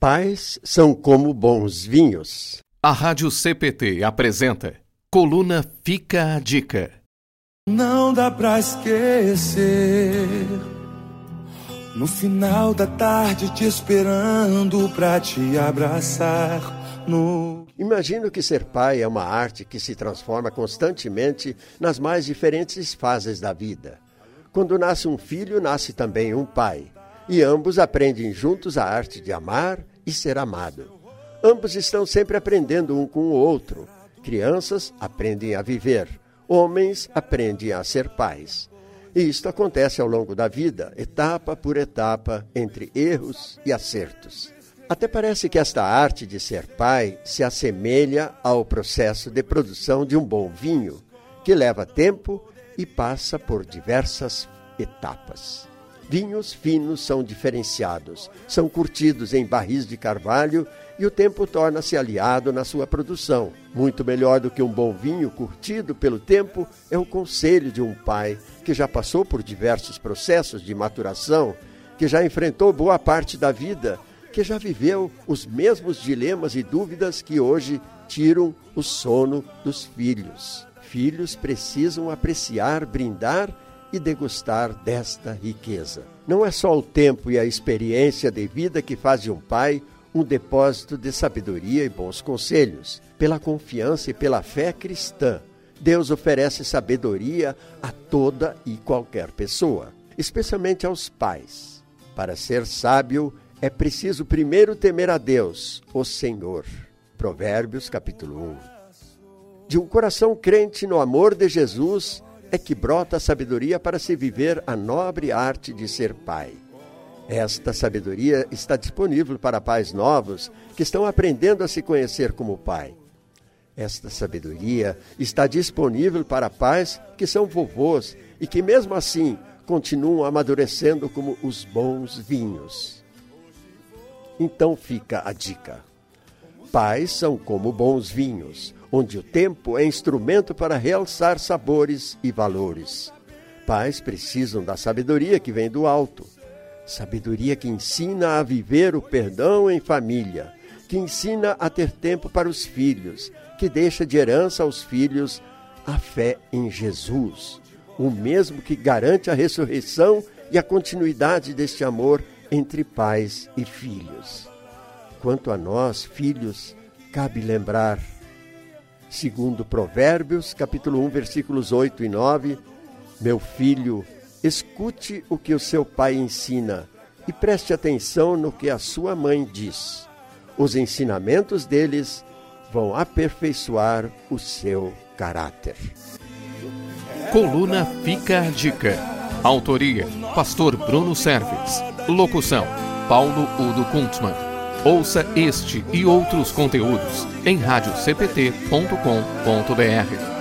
Pais são como bons vinhos. A Rádio CPT apresenta Coluna Fica a Dica. Não dá pra esquecer. No final da tarde te esperando pra te abraçar. No... Imagino que ser pai é uma arte que se transforma constantemente nas mais diferentes fases da vida. Quando nasce um filho, nasce também um pai e ambos aprendem juntos a arte de amar e ser amado. Ambos estão sempre aprendendo um com o outro. Crianças aprendem a viver, homens aprendem a ser pais. E isto acontece ao longo da vida, etapa por etapa, entre erros e acertos. Até parece que esta arte de ser pai se assemelha ao processo de produção de um bom vinho, que leva tempo e passa por diversas etapas. Vinhos finos são diferenciados, são curtidos em barris de carvalho e o tempo torna-se aliado na sua produção. Muito melhor do que um bom vinho curtido pelo tempo é o conselho de um pai que já passou por diversos processos de maturação, que já enfrentou boa parte da vida, que já viveu os mesmos dilemas e dúvidas que hoje tiram o sono dos filhos. Filhos precisam apreciar, brindar e degustar desta riqueza. Não é só o tempo e a experiência de vida que faz de um pai um depósito de sabedoria e bons conselhos. Pela confiança e pela fé cristã, Deus oferece sabedoria a toda e qualquer pessoa, especialmente aos pais. Para ser sábio, é preciso primeiro temer a Deus, o Senhor. Provérbios capítulo 1. De um coração crente no amor de Jesus, é que brota a sabedoria para se viver a nobre arte de ser pai. Esta sabedoria está disponível para pais novos que estão aprendendo a se conhecer como pai. Esta sabedoria está disponível para pais que são vovôs e que, mesmo assim, continuam amadurecendo como os bons vinhos. Então fica a dica. Pais são como bons vinhos onde o tempo é instrumento para realçar sabores e valores. Pais precisam da sabedoria que vem do alto, sabedoria que ensina a viver o perdão em família, que ensina a ter tempo para os filhos, que deixa de herança aos filhos a fé em Jesus, o mesmo que garante a ressurreição e a continuidade deste amor entre pais e filhos. Quanto a nós, filhos, cabe lembrar segundo Provérbios, capítulo 1, versículos 8 e 9, Meu filho, escute o que o seu pai ensina e preste atenção no que a sua mãe diz. Os ensinamentos deles vão aperfeiçoar o seu caráter. Coluna Fica a Dica. Autoria: Pastor Bruno Serves. Locução: Paulo Udo Kuntzmann. Ouça este e outros conteúdos em radiocpt.com.br.